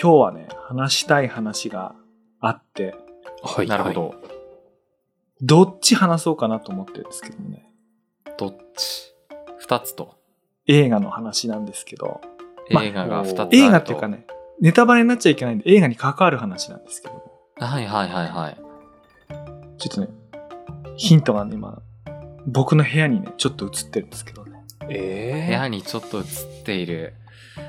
今日はね、話したい話があって、はい。なるほど。どっち話そうかなと思ってるんですけどもね、どっち？二つと。映画の話なんですけど、ま映画が二つあると。映画っていうかね、ネタバレになっちゃいけないんで映画に関わる話なんですけど、はいはいはいはい。ちょっとね、ヒントがね、今、僕の部屋にね、ちょっと映ってるんですけどね、部え屋にちょっと映っている。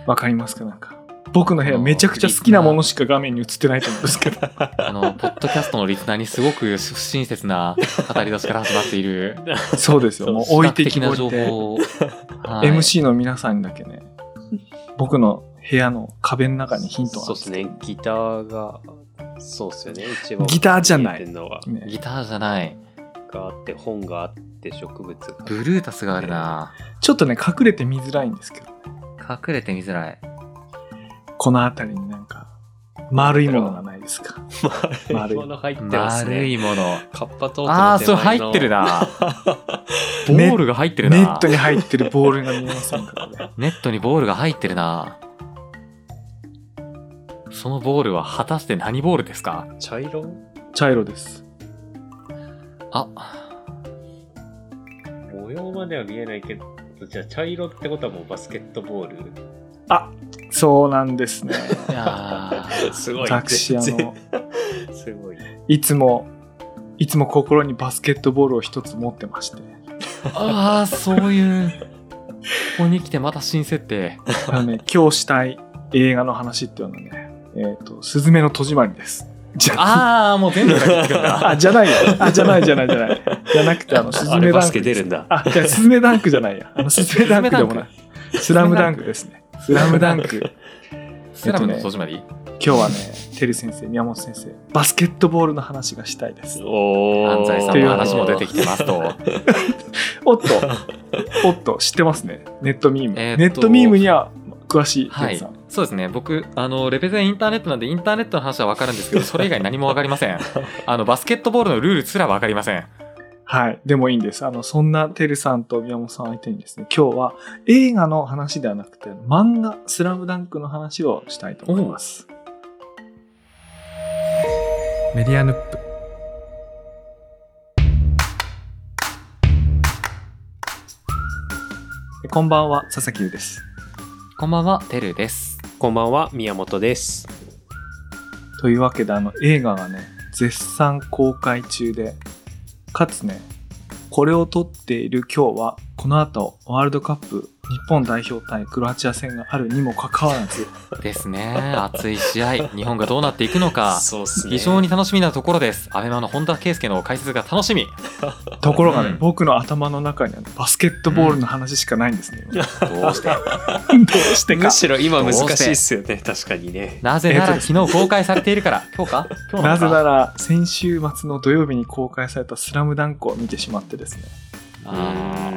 わかりますか？なんか。僕の部屋めちゃくちゃ好きなものしか画面に映ってないと思うんですけど。あの、ポッドキャストのリスナーにすごく不親切な語り出しから始まっている。そうですよ。もう置いてきぼりで。報を。はい MC の皆さんにだけね、僕の部屋の壁の中にヒントがあるそうですね。ギターが、そうですよね。一番。ギターじゃないねギターじゃない。があって、本があって、植物が。ブルータスがあるな。ちょっとね、隠れて見づらいんですけど、隠れて見づらい。この辺りになんか、丸いものがないですか？丸いもの入ってますね。丸いもの。カッパトートの手前のああ、それ入ってる。な。ボネールが入ってるな。ネットに入ってるボールが見えませんからね。ネットにボールが入ってるな。そのボールは果たして何ボールですか？茶色？茶色です。あ、模様までは見えないけど、じゃあ茶色ってことはもうバスケットボールあ、そうなんですね。いやーすごい。私、あの、すごい。いつも、いつも心にバスケットボールを一つ持ってまして。あー、そういう。ここに来てまた新設定。あのね、今日したい映画の話っていうのはね、えっ、と、すずめの戸締まりです。じゃあー、もう全部。あ、じゃないよ。あ、じゃないじゃないじゃない。じゃなくて、あの、スズあれバスケメダンクです。出るんだ。あ、じゃあ、スズメダンクじゃないや。あの、スズメダンクでもない。スラムダンクですね。スラムダンク。スラムの戸締まり？今日はね、てる先生、宮本先生、バスケットボールの話がしたいです。おー安西さんの話も出てきてますと。おっと、おっと、知ってますね。ネットミーム。えーっとネットミームには詳しい、はいてるさん。。そうですね。僕、あの、レペゼンインターネットなんで、インターネットの話はわかるんですけど、それ以外何もわかりません。あの、バスケットボールのルールすらわかりません。はい。でもいいんです。あの、そんなてるさんと宮本さん相手にですね、今日は映画の話ではなくて、漫画、スラムダンクの話をしたいと思います。メディアヌップ。こんばんは、佐々木優です。こんばんは、てるです。こんばんは、宮本です。というわけで、あの、映画がね、絶賛公開中で、かつね、これを撮っている今日は、この後、ワールドカップ日本代表対クロアチア戦があるにもかかわらず、ですね。熱い試合。日本がどうなっていくのか。そうっすね。非常に楽しみなところです。アベマの本田圭佑の解説が楽しみ。ところがね、うん僕の頭の中には、ね、バスケットボールの話しかないんですね。今どうして？どうしてかむ。しろ今難しいっすよね、確かにね。なぜならえっと昨日公開されているから。今日か？今日なぜなら。ら、先週末の土曜日に公開されたスラムダンクを見てしまってですね、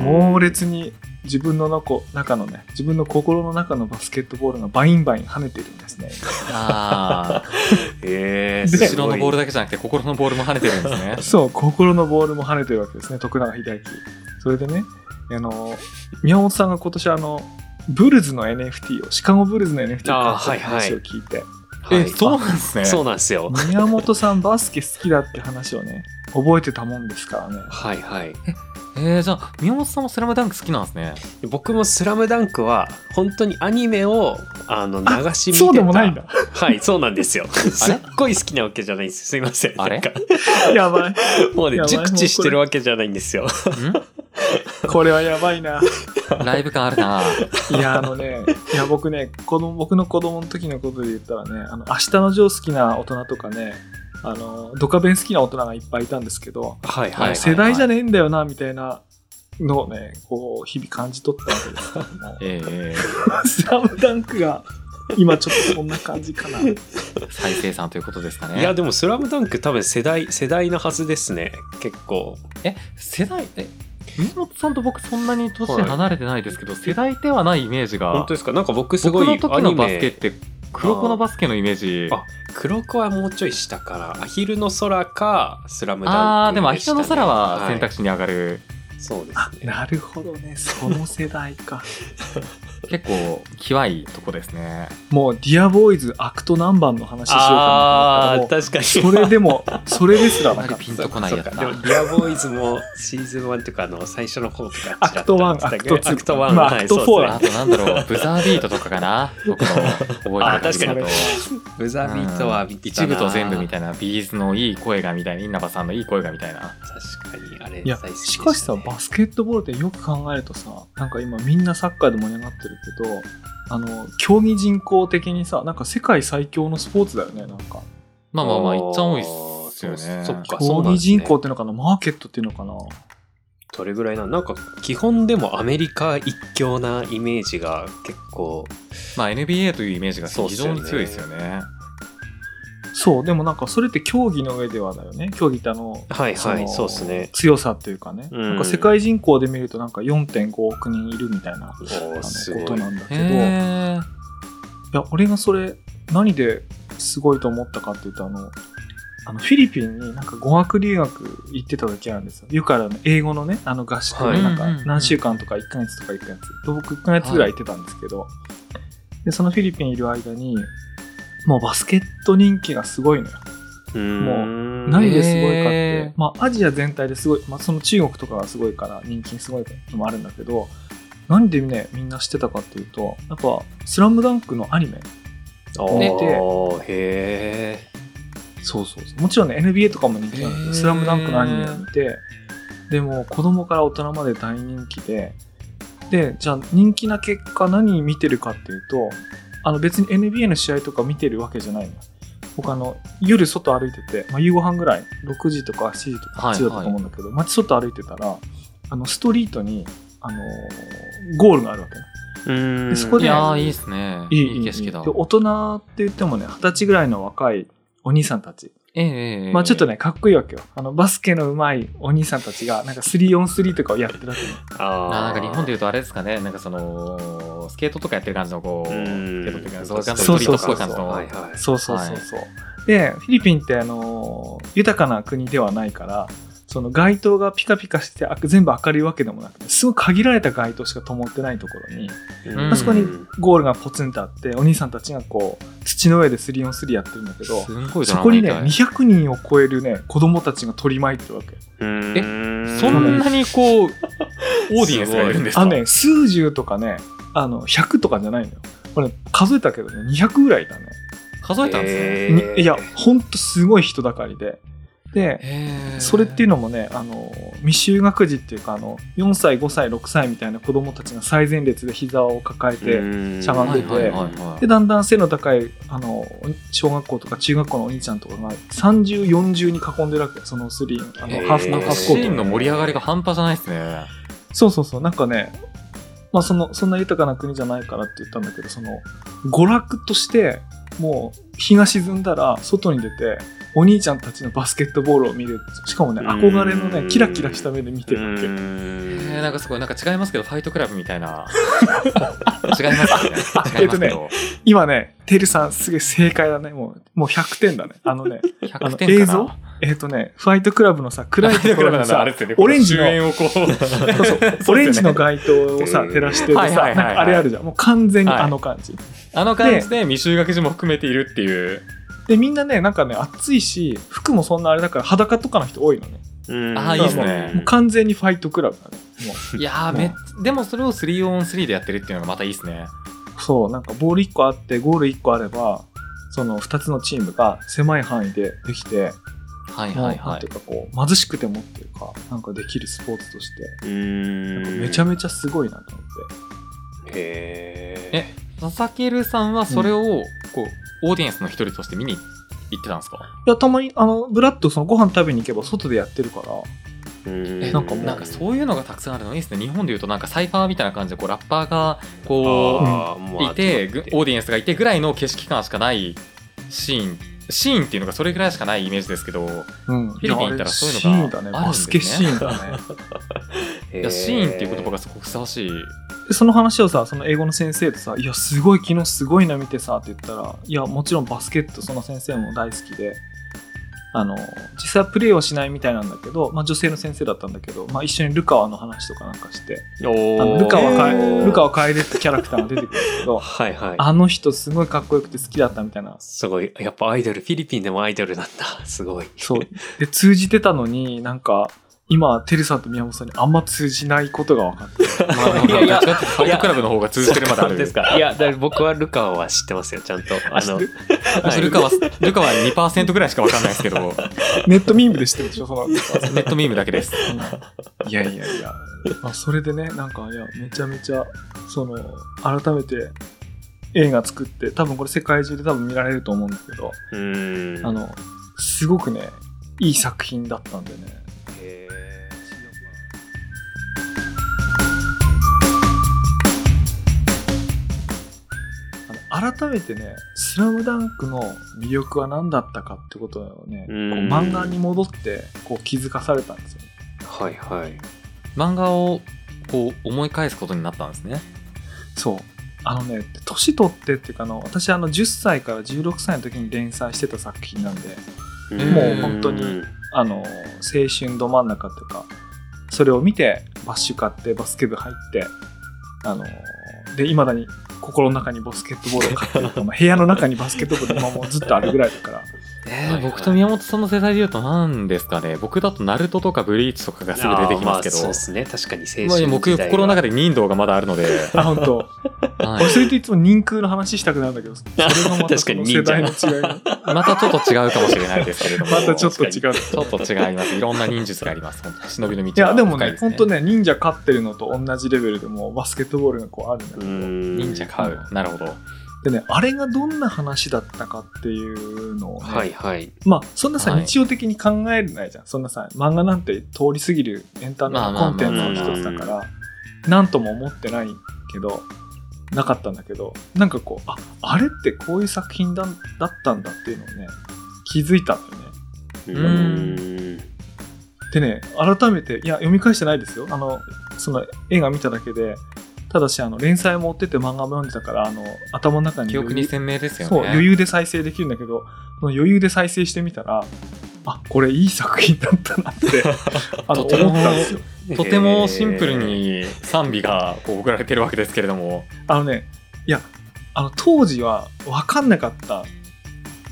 猛烈に自分の中中のね、自分の心の中のバスケットボールがバインバイン跳ねてるんですね。あ えー。で後ろのボールだだけじゃなくて心のボールも跳ねてるんですね。そう、心のボールも跳ねてるわけですね、徳永英明。それでね、あの、宮本さんが今年あの、ブルズの NFT を、シカゴブルズの NFT を買った話を聞いて、え、そうなんですね。そうなんですよ。宮本さんバスケ好きだって話をね、覚えてたもんですからね。はいはい。えー、じゃあ、宮本さんもスラムダンク好きなんですね。僕も「スラムダンクは本当にアニメをあのあ流し見てたそうでもないんだ。はいそうなんですよすっごい好きなわけじゃないんですすいませんあれ？やばい。もうね熟知してるわけじゃないんですよこれはやばいな。ん ライブ感あるな。いや、あのね、いや、僕ね、子供僕の子供の時のことで言ったらね、あの、明日のジョー好きな大人とかね、あの、ドカベン好きな大人がいっぱいいたんですけど、はいはいはい世代じゃねえんだよな、みたいなのをね、こう、日々感じ取ったわけですけども、えスラムダンクが、今ちょっとそんな感じかな。ー、再生産ということですかね。いやでも「スラムダンク多分世代世代なはずですね結構え、世代、え、宮本さんと僕そんなに年離れてないですけど、世代ではないイメージが本当、ですか？なんか僕すごい僕の時のバスケって黒子のバスケのイメージ。あ黒子はもうちょい下からアヒルの空かスラムダンク、あー、でもアヒルの空は選択肢、肢に上がる。そうですあね。なるほどね。その世代か。結構きわいとこですね。もうディアボーイズアクト何番の話しようかなああ、と思ったら確かに。それでもそれですらなかった。りピンとこないやつでも、だディアボーイズもシーズン1とかの最初の方とかアクト1ちらっとやってたけ？どアクト2アクト1、まあはいアクト4そうですねあとなんだろうブザービートとかかな？僕の覚えてるあ確かに。限りだとブザービートは一部と全部みたいな B'zのいい声がみたいな稲葉さんのいい声がみたいな。確かに、あれ、しかしさねバスケットボールってよく考えるとさなんか今みんなサッカーで盛り上がってるけどあの競技人口的にさなんか世界最強のスポーツだよねなんか。まあまあまあいっちゃ多いっすよね。そっかそう競技人口っていうのかなマーケットっていうのかな。どれぐらいなのなんか、基本でもアメリカ一強なイメージが結構、まあ NBA というイメージが非常に強いですよねそうでもなんかそれって競技の上ではだよね競技ってあのはいはい、のそうですね。強さっていうかね、うんなんか世界人口で見るとなんか4.5億人いるみたいな。ことなんだけどいや俺がそれ何ですごいと思ったかっていうとあのあのフィリピンになんか語学留学行ってた時あるんですよ。よくあるあの英語のね、あの合宿はいでなんか何週間とか1ヶ月とか行くやつ。で僕1ヶ月ぐらい行ってたんですけど、で、そのフィリピンいる間に、もうバスケット人気がすごいのよ。うーん。何ですごいかって、まあアジア全体ですごい、まあその中国とかがすごいから人気すごいのもあるんだけど、何でね、みんな知ってたかっていうと、やっぱスラムダンクのアニメ。あ見て。ー。へそうそうそう。もちろんね、NBA とかも人気なんだけど、スラムダンクのアニメを見て、でも子供から大人まで大人気で、で、じゃあ人気な結果何見てるかっていうと、あの別に NBA の試合とか見てるわけじゃないの。僕あの、夜外歩いてて、まあ、夕ご飯ぐらい、6時とか7時とか8時だったと思うんだけど、街外歩いてたら、あの、ストリートに、あのーゴールがあるわけね。でそこでいやーいいっすねいいいい景色だで大人って言ってもね、20歳ぐらいの若いお兄さんたち。ええ。ええまあちょっとね、かっこいいわけよ。あの、バスケの上手いお兄さんたちが、なんか 3on3 とかをやってるわけね。あなんか日本でいうとあれですかね。なんかそのスケートとかやってる感じのこううん。スケートっていうかそういう感じそうそうそうそう。そうそうそう。で、フィリピンってあのー豊かな国ではないから、その街灯がピカピカしてあ全部明るいわけでもなくて、すごい限られた街灯しか灯ってないところに、うんあそこにゴールがポツンとあって、お兄さんたちがこう、土の上で 3on3 やってるんだけど、すんごいドそこにね、ラマみたい200人を超えるね、子供たちが取り巻いてるわけ。うーんそんなにこう オーディエンスがいるんですか？ね、数十とかね、あの、100とかじゃないのよ。これ、数えたけどね、200ぐらいだね。数えたんですねへーにいや、ほんとすごい人だかりで。で、へーそれっていうのもね、あの、未就学児っていうか、あの、4歳、5歳、6歳みたいな子供たちが最前列で膝を抱えて、しゃがんでてで、だんだん背の高い、あの、小学校とか中学校のお兄ちゃんとかが30、40に囲んでるわけよ、そのスリー、あの、ハーフのハーフコートシーンの盛り上がりが半端じゃないですね。そうそうそう、なんかね、まあその、そんな豊かな国じゃないからって言ったんだけど、その、娯楽として、もう、日が沈んだら、外に出て、お兄ちゃんたちのバスケットボールを見る。しかもね、うん。憧れのね、キラキラした目で見てうるわけ。えーーなんかすごいなんか違いますけどファイトクラブみたいな。違いますよね。違いますけど。今ね、てるさんすげえ正解だね。もう、もう100点だね。あのね、あ100の点かな？映像？えっ、とね、ファイトクラブのさ、暗いところにさ、オレンジの主演をこう。そうそう。オレンジの街灯をさ、うん照らしてるさ、はいはいはいはい。なんかあれあるじゃん。もう完全にあの感じ。あの感じで未就学児も含めているっていうで、みんなね、なんかね、暑いし、服もそんなあれだから裸とかの人多いのね。うん。あーいいっすね。もう完全にファイトクラブだね。もいやーめっでもそれを 3on3 でやってるっていうのがまたいいですね。うそう、なんかボール1個あって、ゴール1個あれば、その2つのチームが狭い範囲でできて、はいはいはい。なんていうかこう、貧しくてもっていうか、なんかできるスポーツとして、うーん。なんかめちゃめちゃすごいなと思って。へえ佐々木るさんはそれをこうオーディエンスの一人として見に行ってたんですか？いや、たまに、あの、ブラッドそのご飯食べに行けば外でやってるから、えなんかもうなんかそういうのがたくさんあるの？いいですね。日本でいうとなんかサイファーみたいな感じでこうラッパーがこういてぐオーディエンスがいてぐらいの景色感しかないシーンシーンっていうのがそれぐらいしかないイメージですけどうん。フィリピン行ったらそういうのがあるんですねバスケシーンだね。いやシーンっていう言葉がすごくふさわしいでその話をさその英語の先生とさ「いやすごい昨日すごいの見てさ」って言ったら「いやもちろんバスケットその先生も大好きであの実際はプレイをしないみたいなんだけど、まあ、女性の先生だったんだけど、まあ、一緒にルカワの話とかなんかしておあのールカワかへールカワ楓ってキャラクターが出てくるんですけどはいはい。あの人すごいかっこよくて好きだったみたいな。すごい。やっぱアイドルフィリピンでもアイドルなんだ。すごい。そう。で通じてたのになんか今テルさんと宮本さんにあんま通じないことが分かって。まあ、いやいやどっちかっていうとファイトクラブの方が通じてるまである。ですか。いやだから僕はルカワは知ってますよちゃんと。あの私ルカは、ルカは2%ぐらいしかわかんないですけど、ネットミームで知ってるでしょそのネットミームだけです。いやいやいや、まあ、それでねなんかいやめちゃめちゃその改めて映画作って多分これ世界中で多分見られると思うんですけど、うーん。あのすごくねいい作品だったんでね。へ改めてね「スラムダンクの魅力は何だったかってことをねこううん。漫画に戻ってこう気づかされたんですよね。ーはいはい。漫画をこう思い返すことになったんですね。そう。あのね年取ってっていうかあの私あの10歳から16歳の時に連載してた作品なんでもう本当にあの青春ど真ん中というかそれを見てバッシュ買ってバスケ部入ってあのでいまだに心の中にバスケットボールを買ってるとまあ部屋の中にバスケットボール今もうずっとあるぐらいだから。えはいはい。僕と宮本さんの世代で言うと何ですかね。僕だとナルトとかブリーチとかがすぐ出てきますけど。あーあそうですね。確かに青まあ春僕心の中でで任道がまだあるので、あ本当。はい。俺それといつも人空の話したくなるんだけど。それがまた確そのかに世代の違いが。またちょっと違うかもしれないですけれども。またちょっと違う。ちょっと違います。いろんな忍術があります。本当忍びのい道はやでもいです本当ね忍者勝ってるのと同じレベルでもバスケットボールがこうあるんだけど。忍者買う。なるほどでねあれがどんな話だったかっていうのをね、はいはい。まあそんなさ、はい。日常的に考えるないじゃんそんなさ漫画なんて通り過ぎるエンタメまあまあまあコンテンツの一つだから何とも思ってないけどなかったんだけどなんかこうああれってこういう作品だだったんだっていうのをね気づいたんだよね。うん。でね改めていや読み返してないですよ。あのその映画見ただけでただしあの連載も追ってて漫画も読んでたからあの頭の中に記憶に鮮明ですよね。そう余裕で再生できるんだけどその余裕で再生してみたらあこれいい作品だったなって あのとても思ったんですよ。とてもシンプルに賛美がこう送られてるわけですけれども。あのねいやあの当時は分かんなかった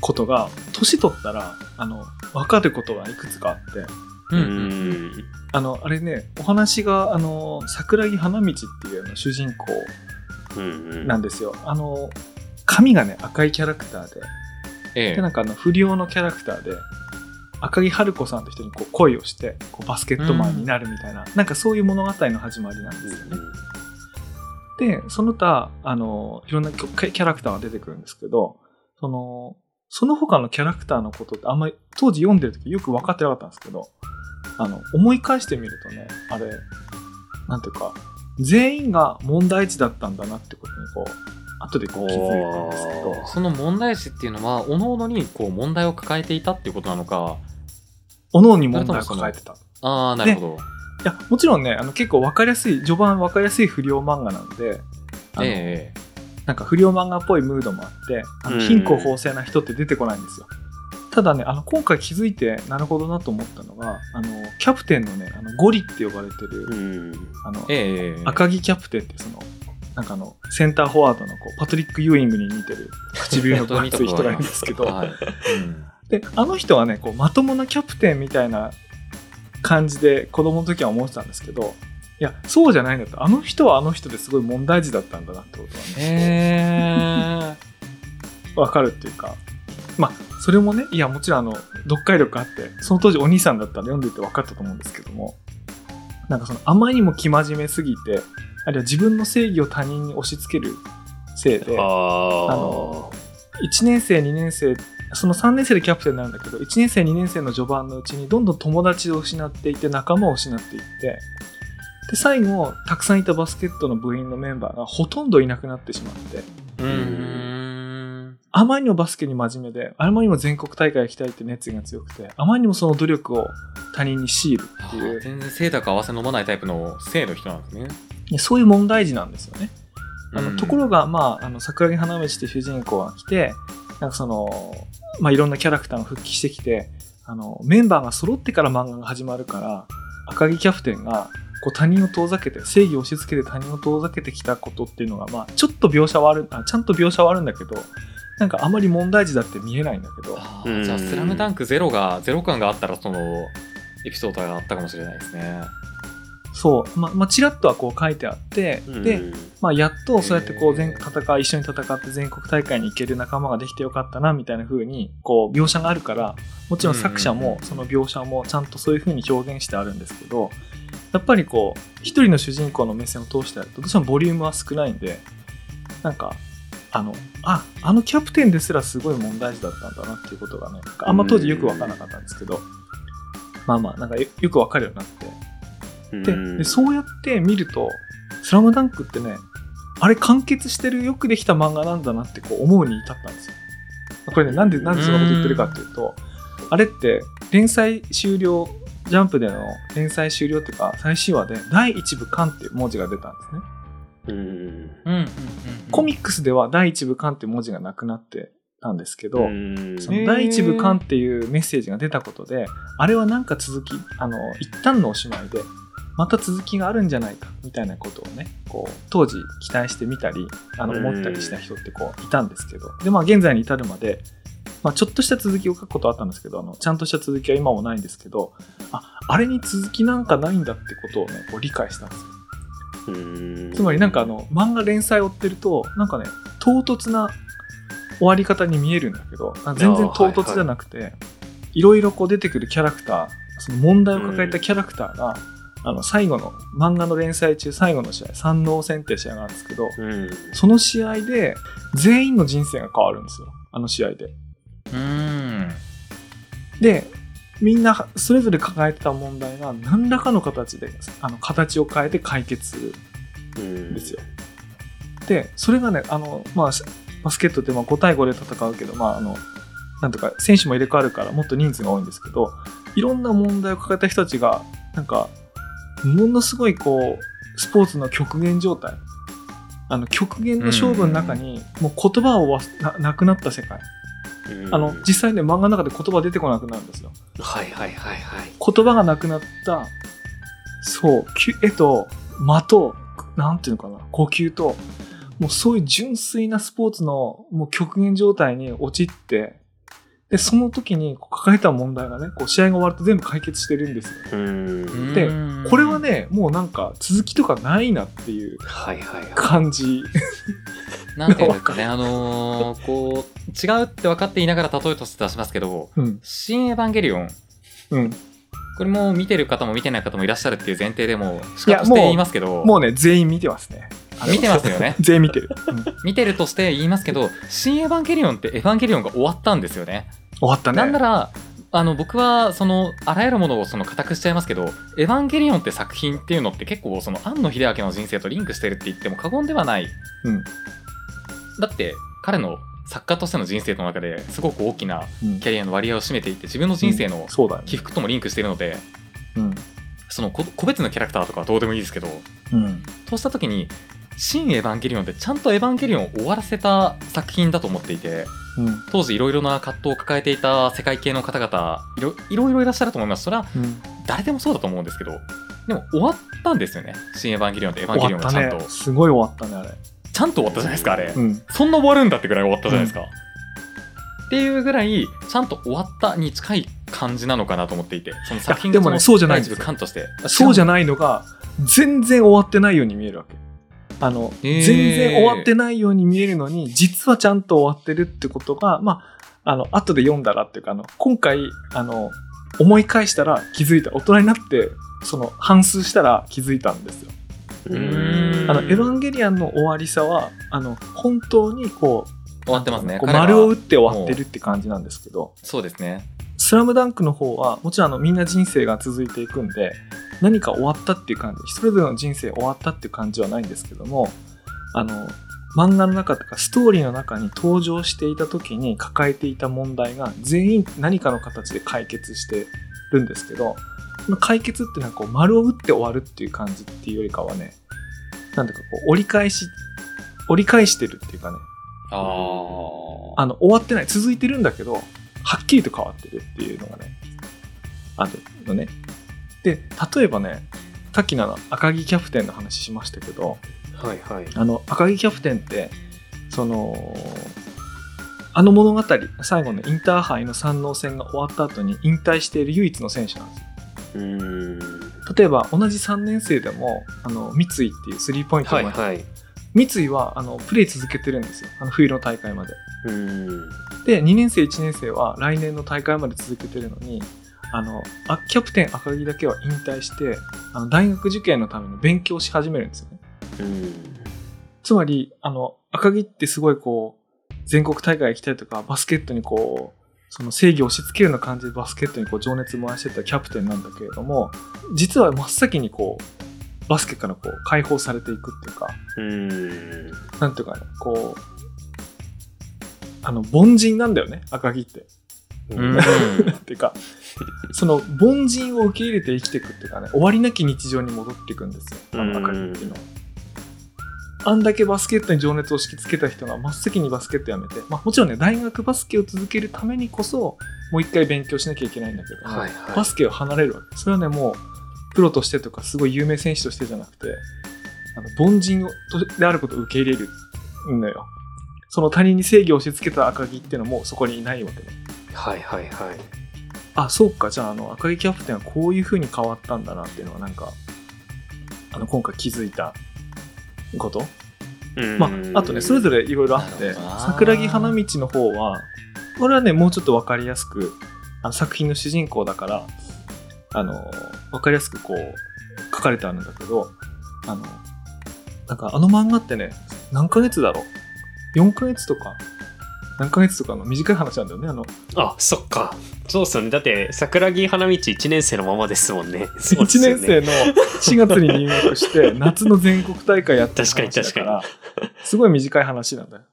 ことが年取ったらあの分かることがいくつかあってううん。ん。あのあれねお話があの桜木花道っていうあの主人公うんなんですよ。あの髪がね赤いキャラクターでえでなんかあの不良のキャラクターで赤木春子さんと人にこう恋をしてこうバスケットマンになるみたいな、なんかそういう物語の始まりなんですよね。でその他あのいろんなキャキャラクターが出てくるんですけどそのその他のキャラクターのことってあんまり当時読んでる時よく分かってなかったんですけどあの思い返してみるとねあれなんていうか全員が問題児だったんだなってことにこう後でこう気づいたんですけど。おー。その問題視っていうのは各々にこう問題を抱えていたっていうことなのか。おのおのに問題を抱えてた。ああなるほど、いやもちろんねあの結構分かりやすい序盤分かりやすい不良漫画なんであの、え。なんか不良漫画っぽいムードもあってあのうん。貧困法制な人って出てこないんですよ。ただねあの今回気づいてなるほどなと思ったのがあのキャプテンのねあのゴリって呼ばれてる、うん。あの赤木キャプテンってそのなんかあのセンターフォワードのこうパトリック・ユーイングに似てる唇の分厚い人がいるんですけど、はい。うん。であの人はねこうまともなキャプテンみたいな感じで子供の時は思ってたんですけどいやそうじゃないんだとあの人はあの人ですごい問題児だったんだなってことはねへえ分 かるっていうか。まあそれもねいやもちろんあの読解力あってその当時お兄さんだったら読んでいて分かったと思うんですけどもなんかそのあまりにも生真面目すぎてあるいは自分の正義を他人に押し付けるせいでああの1年生2年生その3年生でキャプテンになるんだけど1年生2年生の序盤のうちにどんどん友達を失っていって仲間を失っていってで最後たくさんいたバスケットの部員のメンバーがほとんどいなくなってしまってうーんあまりにもバスケに真面目であまりにも全国大会行きたいって熱意が強くてあまりにもその努力を他人に強いるっていう。全然清濁合わせ飲まないタイプの性の人なんですね。そういう問題児なんですよね。あのうんところが、まあ、あの桜木花道って主人公が来てなんかその、まあ、いろんなキャラクターが復帰してきてあの、メンバーが揃ってから漫画が始まるから、赤木キャプテンが、こう他人を遠ざけて、正義を押し付けて他人を遠ざけてきたことっていうのが、まあ、ちょっと描写はある、あちゃんと描写はあるんだけど、なんかあまり問題児だって見えないんだけど、じゃあ「スラムダンクゼロがゼロ感があったらそのエピソードがあったかもしれないですね。そう、まあ、まあ、ちらっとはこう書いてあって、で、うん。まあ、やっとそうやってこう全戦い一緒に戦って全国大会に行ける仲間ができてよかったなみたいな風にこう描写があるからもちろん作者もその描写もちゃんとそういう風に表現してあるんですけどやっぱりこう一人の主人公の目線を通してやるとどうしてもボリュームは少ないんでなんかあのああのキャプテンですらすごい問題児だったんだなっていうことがねあんま当時よく分からなかったんですけどまあまあなんかよよく分かるようになってでうんでそうやって見ると「スラムダンクってねあれ完結してるよくできた漫画なんだなってこう思うに至ったんですよ。これねなんでなんでそんなこと言ってるかっていうとあれって連載終了ジャンプでの連載終了っていうか最終話で第一部巻っていう文字が出たんですね。うん。うんうんうんコミックスでは第一部巻って文字がなくなってたんですけど、うん。その第一部巻っていうメッセージが出たことで、あれはなんか続き、あの、一旦のおしまいで、また続きがあるんじゃないか、みたいなことをね、こう、当時期待してみたり、あの、うん。思ったりした人ってこう、いたんですけど、で、まあ現在に至るまで、まあちょっとした続きを書くことはあったんですけど、あの、ちゃんとした続きは今もないんですけど、あ、あれに続きなんかないんだってことをね、こう理解したんですよ。うん。つまりなんかあの漫画連載を追ってるとなんかね唐突な終わり方に見えるんだけどあ全然唐突じゃなくて、いろいろこう出てくるキャラクターその問題を抱えたキャラクターが、あの最後の漫画の連載中最後の試合三能戦っていう試合があるんですけどうん。その試合で全員の人生が変わるんですよ。あの試合で。うん。でみんなそれぞれ抱えてた問題が何らかの形であの形を変えて解決するんですよ。で、それがね、あの、まあ、バスケットってまあ5対5で戦うけど、まあ、あの、なんとか、選手も入れ替わるからもっと人数が多いんですけど、いろんな問題を抱えた人たちが、なんか、ものすごいこう、スポーツの極限状態。あの、極限の勝負の中に、もう言葉をななくなった世界。うんあの、実際ね、漫画の中で言葉出てこなくなるんですよ。はいはいはいはい言葉がなくなった、そう、絵と間と、なんていうのかな、呼吸と、もうそういう純粋なスポーツのもう極限状態に陥って、で、その時にこう抱えた問題がね、こう試合が終わると全部解決してるんですよ。うんでうんこれはね、もうなんか続きとかないなっていうはいはいはい感じ。なんていうんですかね あのーこう違うって分かっていながら例えとして出しますけどうん。「新エヴァンゲリオン」うん。これも見てる方も見てない方もいらっしゃるっていう前提でもう仕いや方として言いますけどもうね、全員見てますね。見てますよね 全員見てる。うん見てるとして言いますけど「新エヴァンゲリオン」ってエヴァンゲリオンが終わったんですよね終わったね。なんならあの僕はそのあらゆるものをその固くしちゃいますけど「エヴァンゲリオン」って作品っていうのって結構その庵野秀明の人生とリンクしてるって言っても過言ではないうん。だって彼の作家としての人生の中ですごく大きなうんキャリアの割合を占めていて自分の人生の起。伏ともリンクしているのでうん。その個個別のキャラクターとかはどうでもいいですけどうん。そうした時に「新エヴァンゲリオン」ってちゃんとエヴァンゲリオンを終わらせた作品だと思っていてうん。当時いろいろな葛藤を抱えていた世界系の方々いろいろいらっしゃると思いますそれはうん。誰でもそうだと思うんですけどでも終わったんですよね「新エヴァンゲリオン」ってエヴァンゲリオンがちゃんと、ね。すごい終わったね、あれ。ちゃんと終わったじゃないですかあれ、うん。そんな終わるんだってぐらい終わったじゃないですか、っていうぐらいちゃんと終わったに近い感じなのかなと思っていてその作品でもねそうじゃないんとしてそうじゃないのが、全然終わってないように見えるわけ。あの、へー。全然終わってないように見えるのに、実はちゃんと終わってるってことが、まあ、あの、後で読んだらっていうか、あの、今回、あの、思い返したら気づいた。大人になって、その、反数したら気づいたんですよ。あの、エヴァンゲリアンの終わりさは、あの、本当にこう、終わってますね。丸を打って終わってるって感じなんですけど、そうですね。スラムダンクの方は、もちろんあのみんな人生が続いていくんで、何か終わったっていう感じ、それぞれの人生終わったっていう感じはないんですけども、あの、漫画の中とかストーリーの中に登場していた時に抱えていた問題が全員何かの形で解決してるんですけど、解決っていうのはこう丸を打って終わるっていう感じっていうよりかはね、なんていうかこう折り返し、折り返してるっていうかね、あああの終わってない、続いてるんだけど、はっきりと変わってるっていうのがね、あるのね。で、例えばね、さっきの赤木キャプテンの話しましたけど、はいはいあの赤木キャプテンって、その、あの物語、最後のインターハイの三能戦が終わった後に引退している唯一の選手なんですよ。うーん例えば同じ3年生でも、あの、三井っていうスリーポイントの、はいはい三井はあのプレー続けてるんですよ。あの冬の大会まで。で、2年生、1年生は来年の大会まで続けてるのに、あの、あキャプテン赤木だけは引退して、あの大学受験のために勉強し始めるんですよね。うんつまり、あの、赤木ってすごいこう、全国大会行きたいとか、バスケットにこう、その正義を押し付けるような感じでバスケットにこう情熱燃やしてたキャプテンなんだけれども、実は真っ先にこう、バスケからこう解放されていくっていうか、うーんなんていうかね、こう、あの、凡人なんだよね、赤木って。うんっ ていうか、その凡人を受け入れて生きていくっていうかね、終わりなき日常に戻っていくんですよ、あの赤木っていうのは。あんだけバスケットに情熱を敷きつけた人が真っ先にバスケットやめて、まあもちろんね、大学バスケを続けるためにこそ、もう一回勉強しなきゃいけないんだけども、はいはいバスケを離れるわけ。それはね、もう、プロとしてとか、すごい有名選手としてじゃなくて、あの凡人であることを受け入れるのよ。その他人に正義を押し付けた赤木っていうのもそこにいないわけね。はいはいはいあ、そうか。じゃあ、あの、赤木キャプテンはこういう風に変わったんだなっていうのは、なんか、あの、今回気づいたこと？まあ、あとね、それぞれいろいろあって桜木花道の方は、これはね、もうちょっとわかりやすく、あの作品の主人公だから、あの、わかりやすくこう、書かれてあるんだけど、あの、なんかあの漫画ってね、何ヶ月だろう ?4 ヶ月とか、何ヶ月とかの短い話なんだよね。あの、あそっか。そうっすよね。だって桜木花道1年生のままですもんね。そうっ1すよね。年生の4月に入学して、夏の全国大会やってる確かに話だから、すごい短い話なんだよ。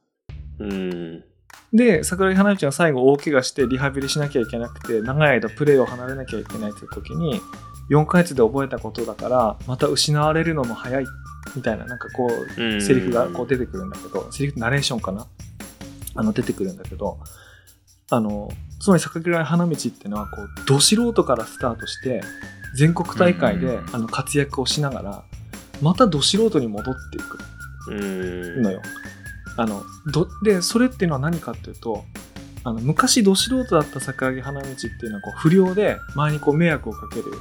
うん。で、桜木花道は最後大怪我してリハビリしなきゃいけなくて、長い間プレーを離れなきゃいけないという時に、4ヶ月で覚えたことだから、また失われるのも早い、みたいな、なんかこう、うん。セリフがこう出てくるんだけど、セリフナレーションかなあの、出てくるんだけど、あの、つまり桜木花道っていうのは、こう、ど素人からスタートして、全国大会でうんあの活躍をしながら、またど素人に戻っていく。うんのよ。あのどでそれっていうのは何かっていうとあの昔ど素人だった桜木花道っていうのはこう不良で周りにこう迷惑をかけるよ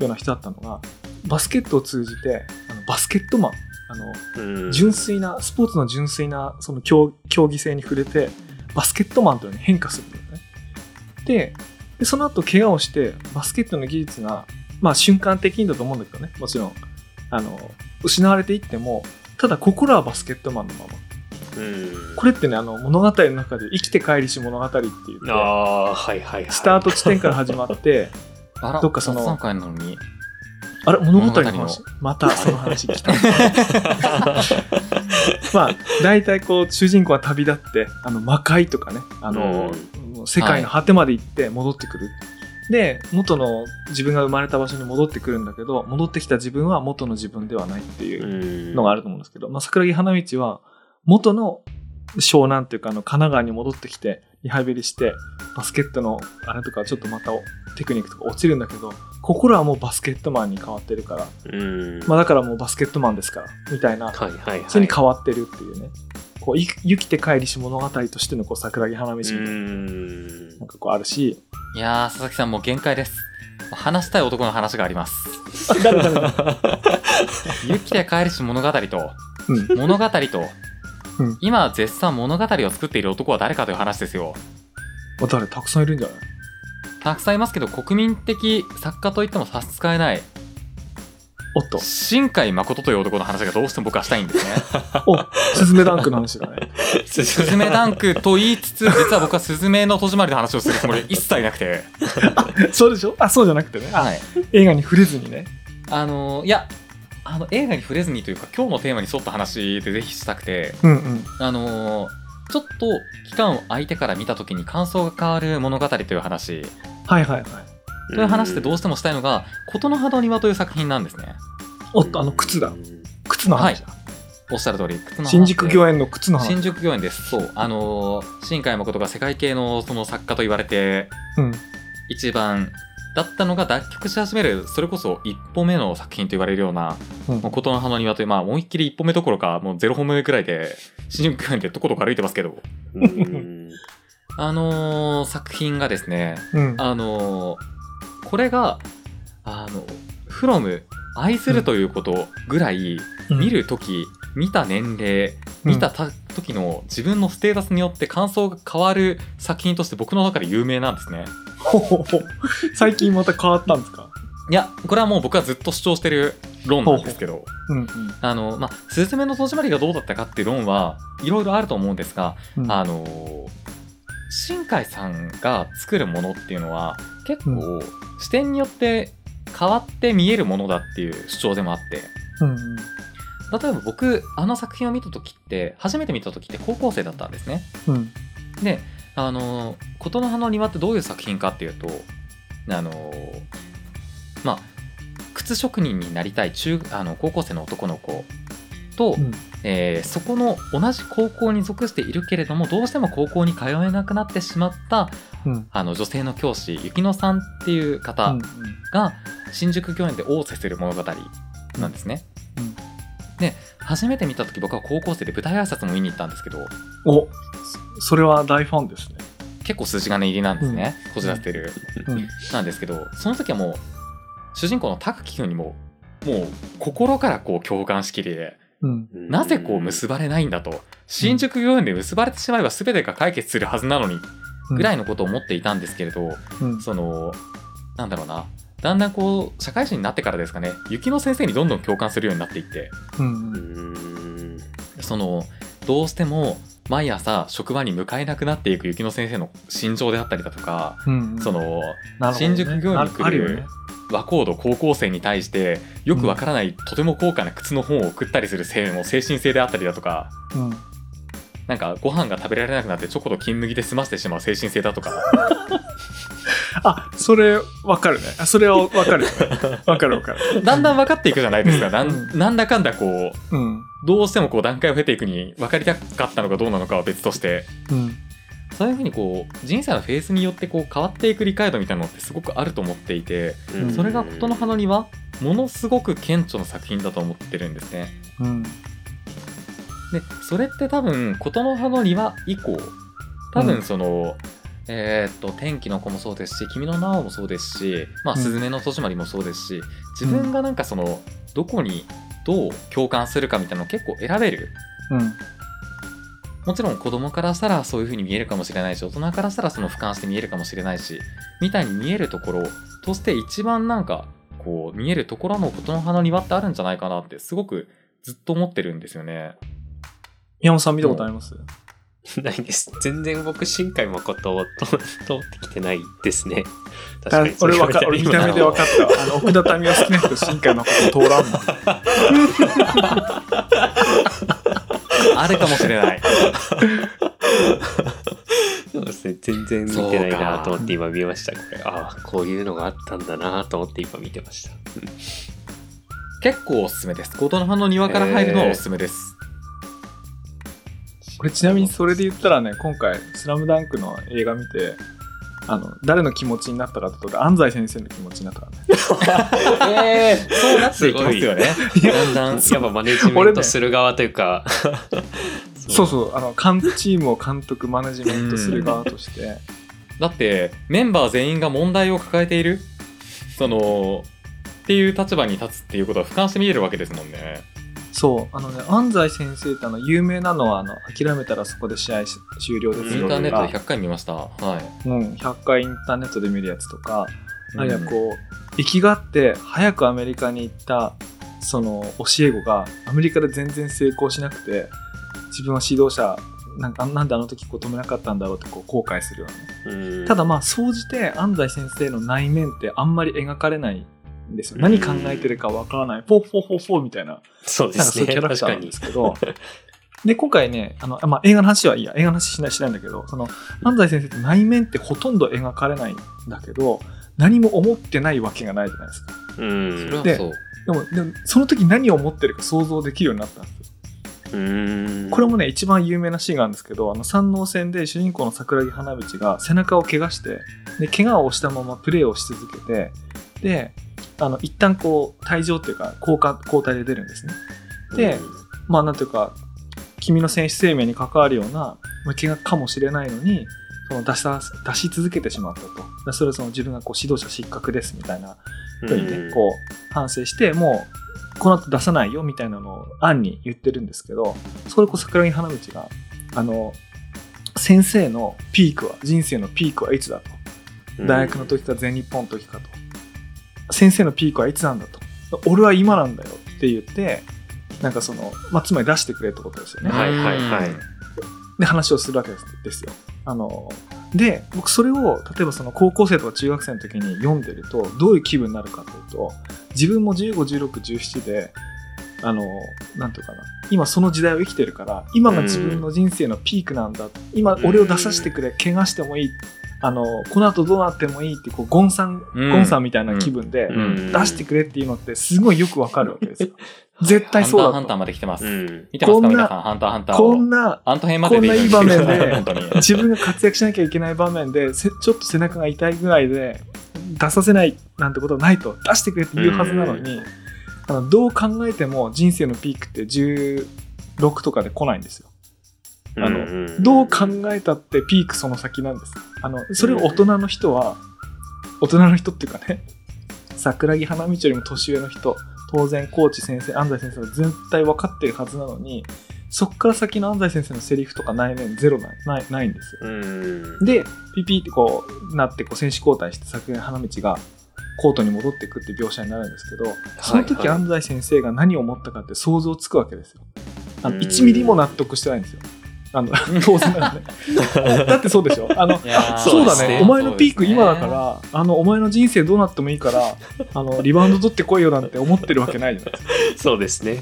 うな人だったのがバスケットを通じてあのバスケットマンあのうん。純粋なスポーツの純粋なその競競技性に触れてバスケットマンというのに変化するんだよね。ででその後怪我をしてバスケットの技術がまあ瞬間的にだと思うんだけどね。もちろん。あの失われていってもただ心はバスケットマンのまま。うん。これってねあの物語の中で生きて帰りし物語って言ってああはいはいはい。スタート地点から始まってどっかその雑談会なのに。あれ物語の話の。またその話来た。まあ大体こう主人公は旅立ってあの魔界とかねあの、世界の果てまで行って戻ってくる、で元の自分が生まれた場所に戻ってくるんだけど戻ってきた自分は元の自分ではないっていううん。のがあると思うんですけど、まあ、桜木花道は元の湘南っていうかあの神奈川に戻ってきてリハビリしてバスケットのあれとかちょっとまたテクニックとか落ちるんだけど心はもうバスケットマンに変わってるから、うん。まあ、だからもうバスケットマンですから。みたいな。はいはいはい。それに変わってるっていうね。こうい生きて帰りし物語としてのこう桜木花道みたいな。うん。なんかこうあるし。いやー、佐々木さんもう限界です。話したい男の話があります。あ 誰誰誰？ユキテ帰りし物語と、うん。物語と、うん。今絶賛物語を作っている男は誰かという話ですよ。あ誰？たくさんいるんじゃない？たくさんいますけど、国民的作家といっても差し支えない、おっと。新海誠という男の話がどうしても僕はしたいんですね。おスズメダンクの話だね。スズメダンクと言いつつ、実は僕はスズメの戸締まりの話をするつもりは一切なくて、そうでしょ？あそうじゃなくてね。あはい。映画に触れずにね。あのーいや、あの映画に触れずにというか、今日のテーマに沿った話でぜひしたくて、うんうん。あのーちょっと期間を空いてから見た時に感想が変わる物語という話はいはいはい。という話でどうしてもしたいのが「琴の葉の庭」という作品なんですね。おっとあの靴だ。靴の話だ、おっしゃる通り靴の葉新宿御苑の靴の話。新宿御苑です。そう。あのー新海誠が世界系のその作家と言われてうん。一番だったのが脱却し始めるそれこそ一歩目の作品と言われるようなうん「もう琴の葉の庭」というまあ思いっきり一歩目どころかもうゼロ歩目くらいで新宿公園でとことこ歩いてますけど。うんあのー作品がですねうん。あのーこれがあの「フロム愛するということぐらい見る時見た年齢見たた時の自分のステータスによって感想が変わる作品として僕の中で有名なんですね。ほほほ。最近また変わったんですか？いやこれはもう僕はずっと主張してる論なんですけど。うん。うんあのまあ「すずめの戸締まり」がどうだったかっていう論はいろいろあると思うんですが、うん。あの新海さんが作るものっていうのは結構視点によって変わって見えるものだっていう主張でもあって。うんうん例えば僕あの作品を見た時って初めて見た時って高校生だったんですね。うん。であの「琴の葉の庭」ってどういう作品かっていうとあのまあ靴職人になりたい中あの高校生の男の子と、うん。えーそこの同じ高校に属しているけれどもどうしても高校に通えなくなってしまったうん。あの女性の教師雪乃さんっていう方うんが新宿御苑で応接する物語なんですね。うん。で初めて見た時僕は高校生で舞台挨拶も見に行ったんですけどおそそれは大ファンですね。結構筋金入りなんですね、こじらせてる、うん。なんですけどその時はもう主人公の高木君にももう心からこう共感しきりでうん。なぜこう結ばれないんだと。新宿御苑で結ばれてしまえば全てが解決するはずなのに。ぐらいのことを思っていたんですけれど、うん。そのなんだろうな。だんだんこう社会人になってからですかね。雪乃先生にどんどん共感するようになっていって。うん。ううん。んそのどうしても毎朝職場に向かえなくなっていく雪乃先生の心情であったりだとか、うん。そのなるほどね。新宿御苑に来る和コード高校生に対してよくわからない、とても高価な靴の本を送ったりする性の精神性であったりだとか。うん。なんかご飯が食べられなくなってチョコと金麦で済ませてしまう精神性だとか。あそれわかるね。あそれはわかるよね。わかるわかる。だんだん分かっていくじゃないですか、なうん。んなんだかんだこううん。どうしてもこう段階を経ていくに分かりたかったのかどうなのかは別として。うんそういうふうにこう人生のフェーズによってこう変わっていく理解度みたいなのってすごくあると思っていてうん。それが琴の葉の庭ものすごく顕著な作品だと思ってるんですね。うん。でそれって多分琴の葉の庭以降多うん。分その、えーっと天気の子もそうですし君の名をもそうですし、まあ、うん。すずめの戸締まりもそうですし自分がなんかそのどこにどう共感するかみたいなのを結構選べるうんもちろん子供からしたらそういう風に見えるかもしれないし大人からしたらその俯瞰して見えるかもしれないしみたいに見えるところとして一番なんかこう見えるところの琴の葉の庭ってあるんじゃないかなってすごくずっと思ってるんですよね。宮本さん見たことあります？ないです。全然僕、新海誠をと通ってきてないですね。確かに。俺わか俺見た目で分かったわあの奥田民生好きな人新海誠通らんもん あるかもしれない。そうですね。全然見てないなと思って今見ました。これああ、こういうのがあったんだなと思って今見てました。結構おすすめです。琴の葉の庭から入るのはおすすめです。俺ちなみにそれで言ったらね今回「スラムダンクの映画見てあの誰の気持ちになったかとか安西先生の気持ちになったからね ええそうなっていきますよね。だんだん。やっぱマネジメントする側というか、そうそうあの監チームを監督マネジメントする側としてだってメンバー全員が問題を抱えている？そのっていう立場に立つっていうことは俯瞰して見えるわけですもんね。そう。あのね安西先生ってあの有名なのはあの諦めたらそこで試合し終了ですよ。インターネットでとか100回見ました。はい。うん、100回インターネットで見るやつとか、あるいはこう粋がって早くアメリカに行ったその教え子がアメリカで全然成功しなくて自分は指導者なんかなんであの時こう止めなかったんだろうってこう後悔するよね。うん。ただまあ総じて安西先生の内面ってあんまり描かれないんですよ。何考えてるかわからない。フォーフォーフォーフォーみたいな。そうでなんかすね。そういうキャラクターなんで。すけど。で今回ねあの、まあ、映画の話はいいや。映画の話しないしないんだけどその安西先生って内面ってほとんど描かれないんだけど何も思ってないわけがないじゃないですか。うん。それはでそう。でもでもその時何を思ってるか想像できるようになったんですよ。うん。これもね一番有名なシーンがあるんですけどあの山王戦で主人公の桜木花道が背中を怪我してで怪我をしたままプレーをし続けてであの一旦こう退場っていうか交換交代で出るんですね。でまあなんていうか君の選手生命に関わるようなまあ怪我かもしれないのにその出し出し続けてしまったと。でそれはその自分がこう指導者失格ですみたいなふうにね、こう反省してもうこの後出さないよみたいなのを暗に言ってるんですけどそこでこう桜木花道があの先生のピークは人生のピークはいつだと。大学の時か全日本の時かと先生のピークはいつなんだと。俺は今なんだよって言ってなんかその、まあ、つまり出してくれってことですよね、はいはいはい。で話をするわけですですよ。あので僕それを例えばその高校生とか中学生の時に読んでるとどういう気分になるかというと自分も151617であのなんていうかな。今その時代を生きてるから今が自分の人生のピークなんだ、今俺を出させてくれ怪我してもいいあのこの後どうなってもいいってこうゴンさん、うん。ゴンさんみたいな気分でうん。出してくれっていうのってすごいよくわかるわけですよ。絶対そうだと。ハンターハンターまで来てます。うん。見てますこんなか皆さん、ハンターハンターを。こんなアント編まででこんないい場面で。自分が活躍しなきゃいけない場面でせちょっと背中が痛いぐらいで出させないなんてことはないと出してくれって言うはずなのに、あのどう考えても人生のピークって16とかで来ないんですよ。あのどう考えたってピークその先なんです。あのそれを大人の人は大人の人っていうかね桜木花道よりも年上の人当然コーチ先生安西先生は絶対分かってるはずなのにそっから先の安西先生のセリフとか内面ゼロないないないんですよ。うんでピピってこうなってこう選手交代して桜木花道がコートに戻っていくって描写になるんですけどその時はいはい安西先生が何を思ったかって想像つくわけですよ。あのうん1ミリも納得してないんですよ。あの当然ながらね。だってそうでしょ？あのそうだね。ね。お前のピーク今だかそうですね。ら、あのお前の人生どうなってもいいからあのリバウンド取ってこいよなんて思ってるわけないじゃないですかそうですね。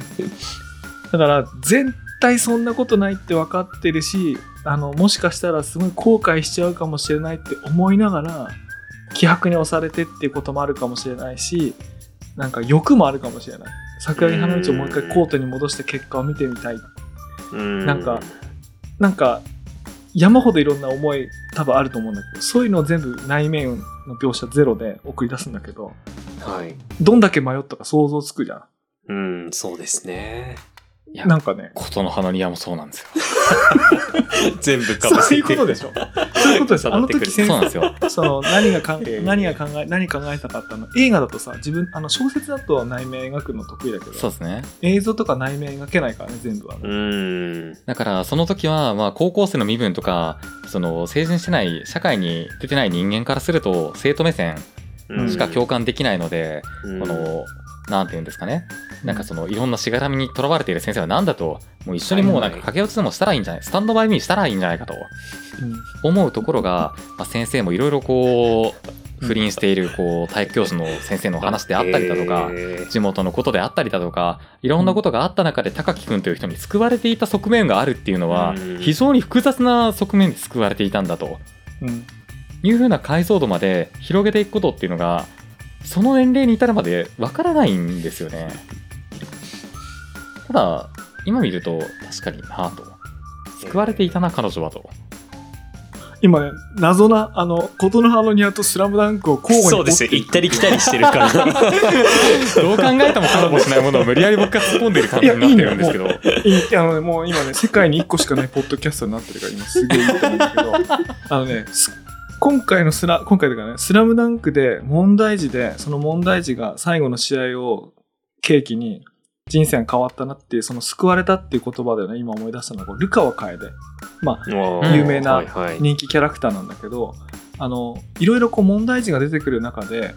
だから絶対そんなことないって分かってるしあのもしかしたらすごい後悔しちゃうかもしれないって思いながら気迫に押されてっていうこともあるかもしれないしなんか欲もあるかもしれない。桜木花道をもう一回コートに戻して結果を見てみたい。うん。なんかなんか山ほどいろんな思い多分あると思うんだけどそういうのを全部内面の描写ゼロで送り出すんだけどはい。どんだけ迷ったか想像つくじゃん。うんそうですねなんかね。ことの葉の庭もそうなんですよ。全部かそういうことでしょ。そういうことですあの時先そうなんですよ。その何が考えー。え何が考え何考えたかったの？映画だとさ自分あの小説だと内面描くの得意だけどそうですね。映像とか内面描けないからね全部はね、うん。だからその時はまあ高校生の身分とかその成人してない社会に出てない人間からすると生徒目線うん。しか共感できないので、うん。このなんて言うんですかね。なんかそのいろんなしがらみにとらわれている先生は何だともう一緒にもうなんか駆け落ちでもしたらいいんじゃないスタンドバイミーしたらいいんじゃないかとうん。思うところが、まあ、先生もいろいろこう不倫しているこう体育教師の先生の話であったりだとか、えー。地元のことであったりだとかいろんなことがあった中で高木君という人に救われていた側面があるっていうのはうん。非常に複雑な側面で救われていたんだとうん。いうふうな解像度まで広げていくことっていうのがその年齢に至るまでわからないんですよね。ただ今見ると確かになと。救われていたな彼女はと。今ね謎なあの琴の葉の庭とスラムダンクを交互にそうですよ。追って行ったり来たりしてるから。どう考えてもコラボしないものを無理やり僕が突っ込んでる感じになってるんですけど。いいあのね、もう今ね、世界に1個しかないポッドキャストになってるから、今すげえいいと思うんだけど、あのね、す今回のスラ、今回というかね、スラムダンクで問題児で、その問題児が最後の試合を契機に人生が変わったなっていう、その救われたっていう言葉でね、今思い出したのが、ルカワ楓。まあ、うん有名なはいはい人気キャラクターなんだけど、あの、いろいろこう問題児が出てくる中で、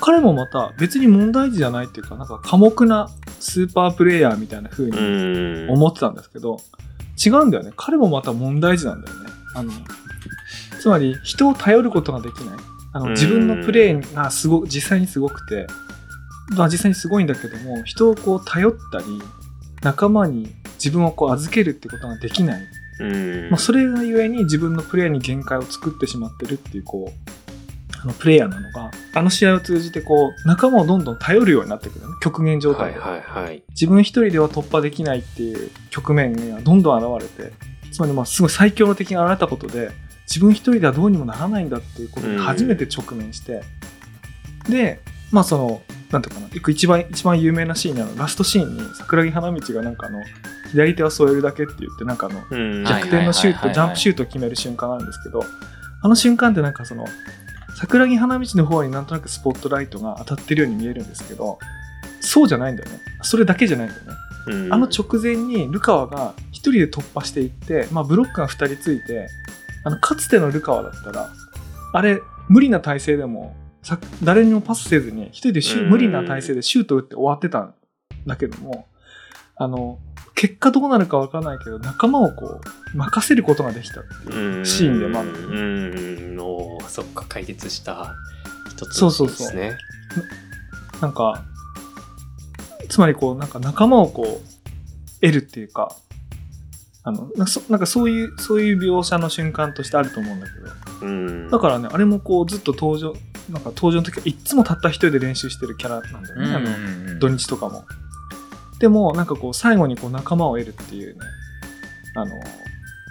彼もまた別に問題児じゃないっていうか、なんか寡黙なスーパープレイヤーみたいな風にうん思ってたんですけど、違うんだよね。彼もまた問題児なんだよね。あの、つまり人を頼ることができない。あのうん自分のプレーがすご実際にすごくて、まあ実際にすごいんだけども、人をこう頼ったり、仲間に自分をこう預けるってことができない。うんまあ、それがゆえに自分のプレーに限界を作ってしまってるっていう、こう、あのプレイヤーなのが、あの試合を通じてこう、仲間をどんどん頼るようになってくるね。極限状態で。はいはいはい。自分一人では突破できないっていう局面がどんどん現れて、つまりまあすごい最強の敵が現れたことで、自分一人ではどうにもならないんだっていうことに初めて直面して、で、まあその、なんていうかな、一番、一番有名なシーンにあの、ラストシーンに桜木花道がなんかあの、左手は添えるだけって言って、なんかあの、逆転のシュート、ジャンプシュートを決める瞬間なんですけど、あの瞬間ってなんかその、桜木花道の方になんとなくスポットライトが当たってるように見えるんですけど、そうじゃないんだよね。それだけじゃないんだよね。うん。あの直前にルカワが一人で突破していって、まあ、ブロックが二人ついて、あの、かつてのルカワだったら、あれ、無理な体勢でも、さ誰にもパスせずに、一人で無理な体勢でシュート打って終わってたんだけども、あの、結果どうなるかわからないけど、仲間をこう、任せることができた。うん。シーンでもある。うん。おーそっか解決した一つそうそうそう。ですね。なんか、つまりこう、なんか仲間をこう、得るっていうか、あの、なそなんかそういう、そういう描写の瞬間としてあると思うんだけど、うん。だからね、あれもこう、ずっと登場、なんか登場の時はいっつもたった一人で練習してるキャラなんだよね、あの、土日とかも。でも、なんかこう、最後にこう、仲間を得るっていうね、あの、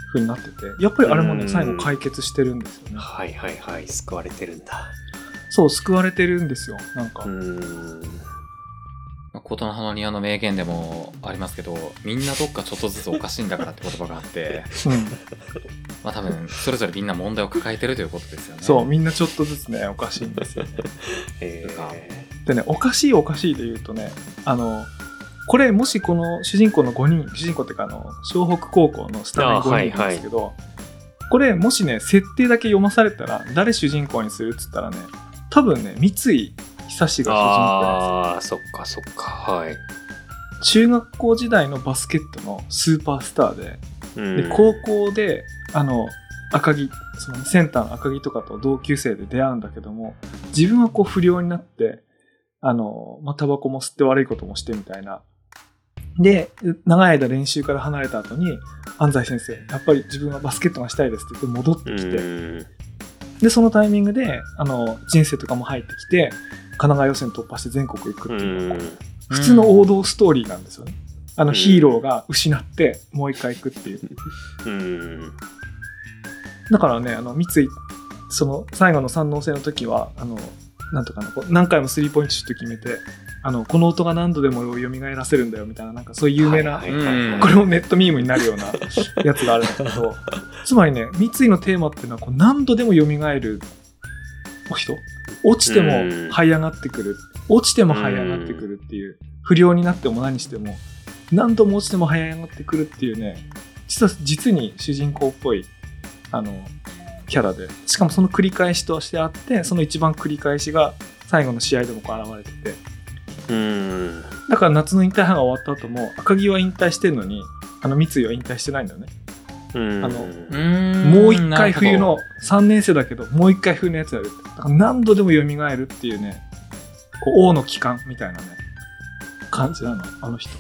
風になってて、やっぱりあれもね、うん。最後解決してるんですよね。はいはいはい。救われてるんだ。そう、救われてるんですよ、なんか。うん琴の葉の庭の名言でもありますけどみんなどっかちょっとずつおかしいんだからって言葉があってうん。まあ多分それぞれみんな問題を抱えてるということですよねそう、みんなちょっとずつね、おかしいんですよね。えでね、おかしいおかしいで言うとね、あの、これもしこの主人公の5人、主人公っていうかあの、湘北高校のスタメンあ5人なんですけど、これもしね、設定だけ読まされたら、誰主人公にするっつったらね、多分ね、三井久志ー、が主人公なんああそっかそっか。はい、です中学校時代のバスケットのスーパースターで、うん。で、高校で、あの、赤木、そのセンターの赤木とかと同級生で出会うんだけども、自分はこう不良になって、あの、まあ、タバコも吸って悪いこともしてみたいな。で、長い間練習から離れた後に、安西先生、やっぱり自分はバスケットがしたいですって言って戻ってきて、うん。で、そのタイミングで、あの、人生とかも入ってきて、神奈川予選突破して全国行くっていうのが、普通の王道ストーリーなんですよね。あのうん。ヒーローが失って、もう一回行くっていう。うん。だからね、あの、三井、その、最後の三能戦の時は、あの、なんとかな、こう何回もスリーポイントシュート決めて、あの、この音が何度でも俺を蘇らせるんだよ、みたいな、なんかそういう有名な、はいはいこれもネットミームになるような やつがあるんだけど、つまりね、三井のテーマっていうのは、こう何度でも蘇る人落ちてもうん。這い上がってくる。落ちても這い上がってくるっていう、不良になっても何しても、何度も落ちても這い上がってくるっていうね、実は実に主人公っぽい、あの、キャラで、しかもその繰り返しとしてあって、その一番繰り返しが最後の試合でもこう現れてて、うん。だから夏の引退派が終わった後も、赤木は引退してるのに、あの三井は引退してないんだよね。うんあのうんもう一回冬の3年生だけど、もう一回冬のやつやるって。だから何度でも蘇るっていうね、こう王の帰還みたいなね、感じなの、あの人。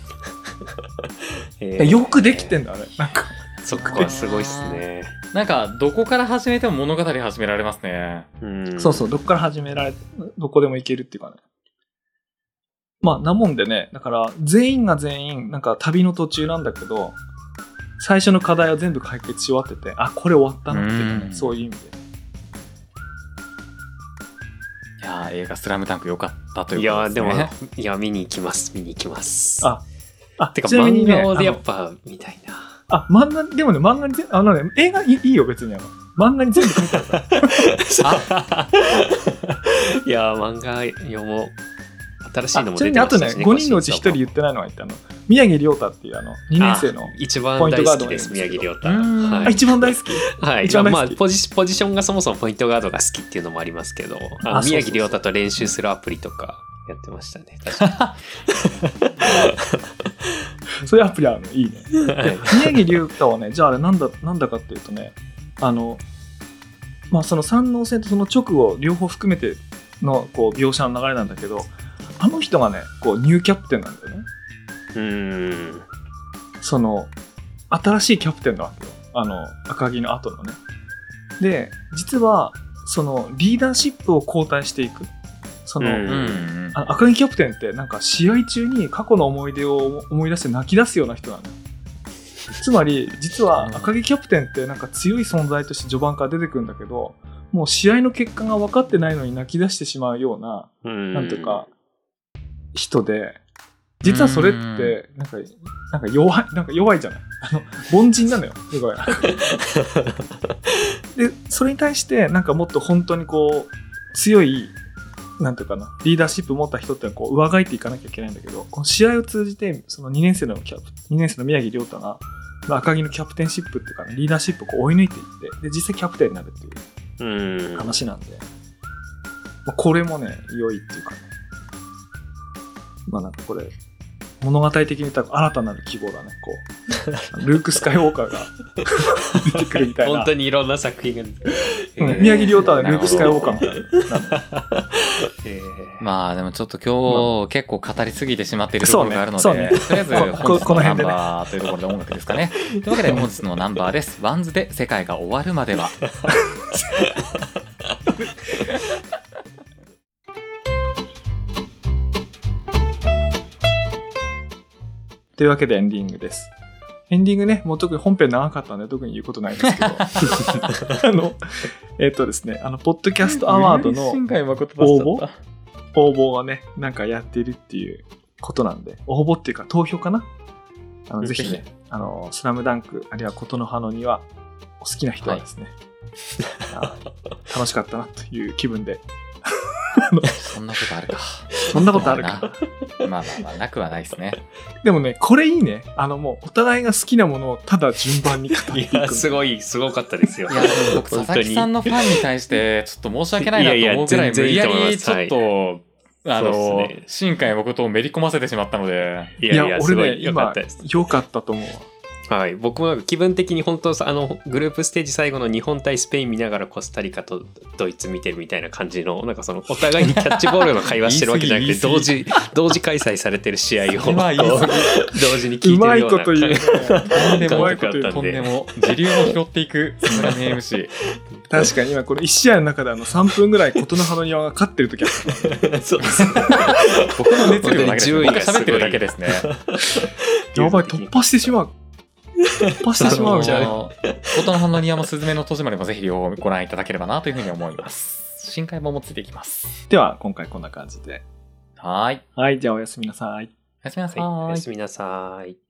よくできてんだ、あれ。なんか。そっかすごいっすねなんかどこから始めても物語始められますねうんそうそう、どっから始められ、どこでも行けるっていうかね。まあ、なもんでね、だから、全員が全員、なんか旅の途中なんだけど、最初の課題は全部解決し終わってて、あ、これ終わったなっていうね、うんそういう意味で。いやー映画「スラムダンク良かったといういことですねやでもいや見に行きます見に行きますああ、てかちなみにね、漫画でやっぱ見たいなあ、漫画、でもね、漫画に全、あのね、映画いいいいよ、別にあの。漫画に全部書いてあるから。いや漫画読もう新しいのも出てましたしね5人のうち1人言ってないのがいて、あの、宮城亮太っていうあの、2年生のあ、一番ポイントガー大好きです宮城亮太。一番大好き？はい、一番大好き。まあポジポジションがそもそもポイントガードが好きっていうのもありますけどあ宮城亮太と練習するアプリとかやってましたね確か そういうアプリあるの、いいね。宮城龍太はね、じゃああれなんだ、なんだかっていうとね、あの、まあその三能戦とその直後、両方含めてのこう描写の流れなんだけど、あの人がね、こうニューキャプテンなんだよね。うーんその、新しいキャプテンなわけよ。あの、赤木の後のね。で、実は、そのリーダーシップを交代していくその、赤木キャプテンってなんか試合中に過去の思い出を思い出して泣き出すような人なのよつまり実は赤木キャプテンってなんか強い存在として序盤から出てくるんだけどもう試合の結果が分かってないのに泣き出してしまうようなうんなんていうか人で実はそれってなんかなんか弱いなんか弱いじゃない？あの凡人なのよ。すごい。でそれに対してなんかもっと本当にこう強いなんていうかなリーダーシップ持った人ってこう上書いていかなきゃいけないんだけどこの試合を通じてその2年生のキャプ2年生の宮城亮太がまあ赤木のキャプテンシップっていうか、ね、リーダーシップをこう追い抜いていってで実際キャプテンになるっていううん。話なんで、まあ、これもね良いっていうかねまあなんかこれ物語的に言ったら新たなる希望だねこう。ルーク・スカイウォーカーが出てくるみたいな。本当にいろんな作品が出てくる。うん宮城亮太はルーク・スカイウォーカーみたいなえー。まあでもちょっと今日結構語りすぎてしまっているところがあるので、ねね。とりあえずこ本日のナンバーというところで音楽ですかね。というわけで 本日のナンバーです。 WANDSで世界が終わるまでは。というわけでエンディングです。エンディングね、もう特に本編長かったんで特に言うことないですけど、あの、えっ、とですね、あの、ポッドキャストアワードの応募？応募はね、なんかやっているっていうことなんで、応募っていうか投票かな？あのぜひ。ね、あの、スラムダンク、あるいは琴の葉の庭、お好きな人はですね、あ楽しかったなという気分で、そんなことあるか。そんなことあるか。まあまあまあ、なくはないですね。でもね、これいいね。あのもう、お互いが好きなものをただ順番に語っていく。いやすごいすごかったですよいや、でも僕、本当に佐々木さんのファンに対して、ちょっと申し訳ないなと思うぐらい、無理やりちょっと、あの新海誠をめり込ませてしまったので、いやいやすご俺ね、い良かっ今たです、良かったと思うわ。はい、僕もなんか気分的に本当あのグループステージ最後の日本対スペイン見ながらコスタリカとドイツ見てるみたいな感じのなんかそのお互いにキャッチボールの会話してるわけじゃなくて同時同時開催されてる試合を 同時に聞いいてるようなこと言うね。とんでもうまいこと言うとんでも、時流を拾っていく、さすがに MC。確かに今この1試合の中であの3分ぐらい琴の葉の庭が勝ってる時あった。そうです僕の熱量だけですね。喋ってるだけですね。やばい、突破してしまう。突破してしまうみたいな。あの琴の葉の庭もスズメの戸締まりもぜひ両方ご覧いただければなというふうに思います。深海ももついていきます。では、今回こんな感じで。はーい。はい、じゃあおやすみなさい。おやすみなさはい、おやす。みなさい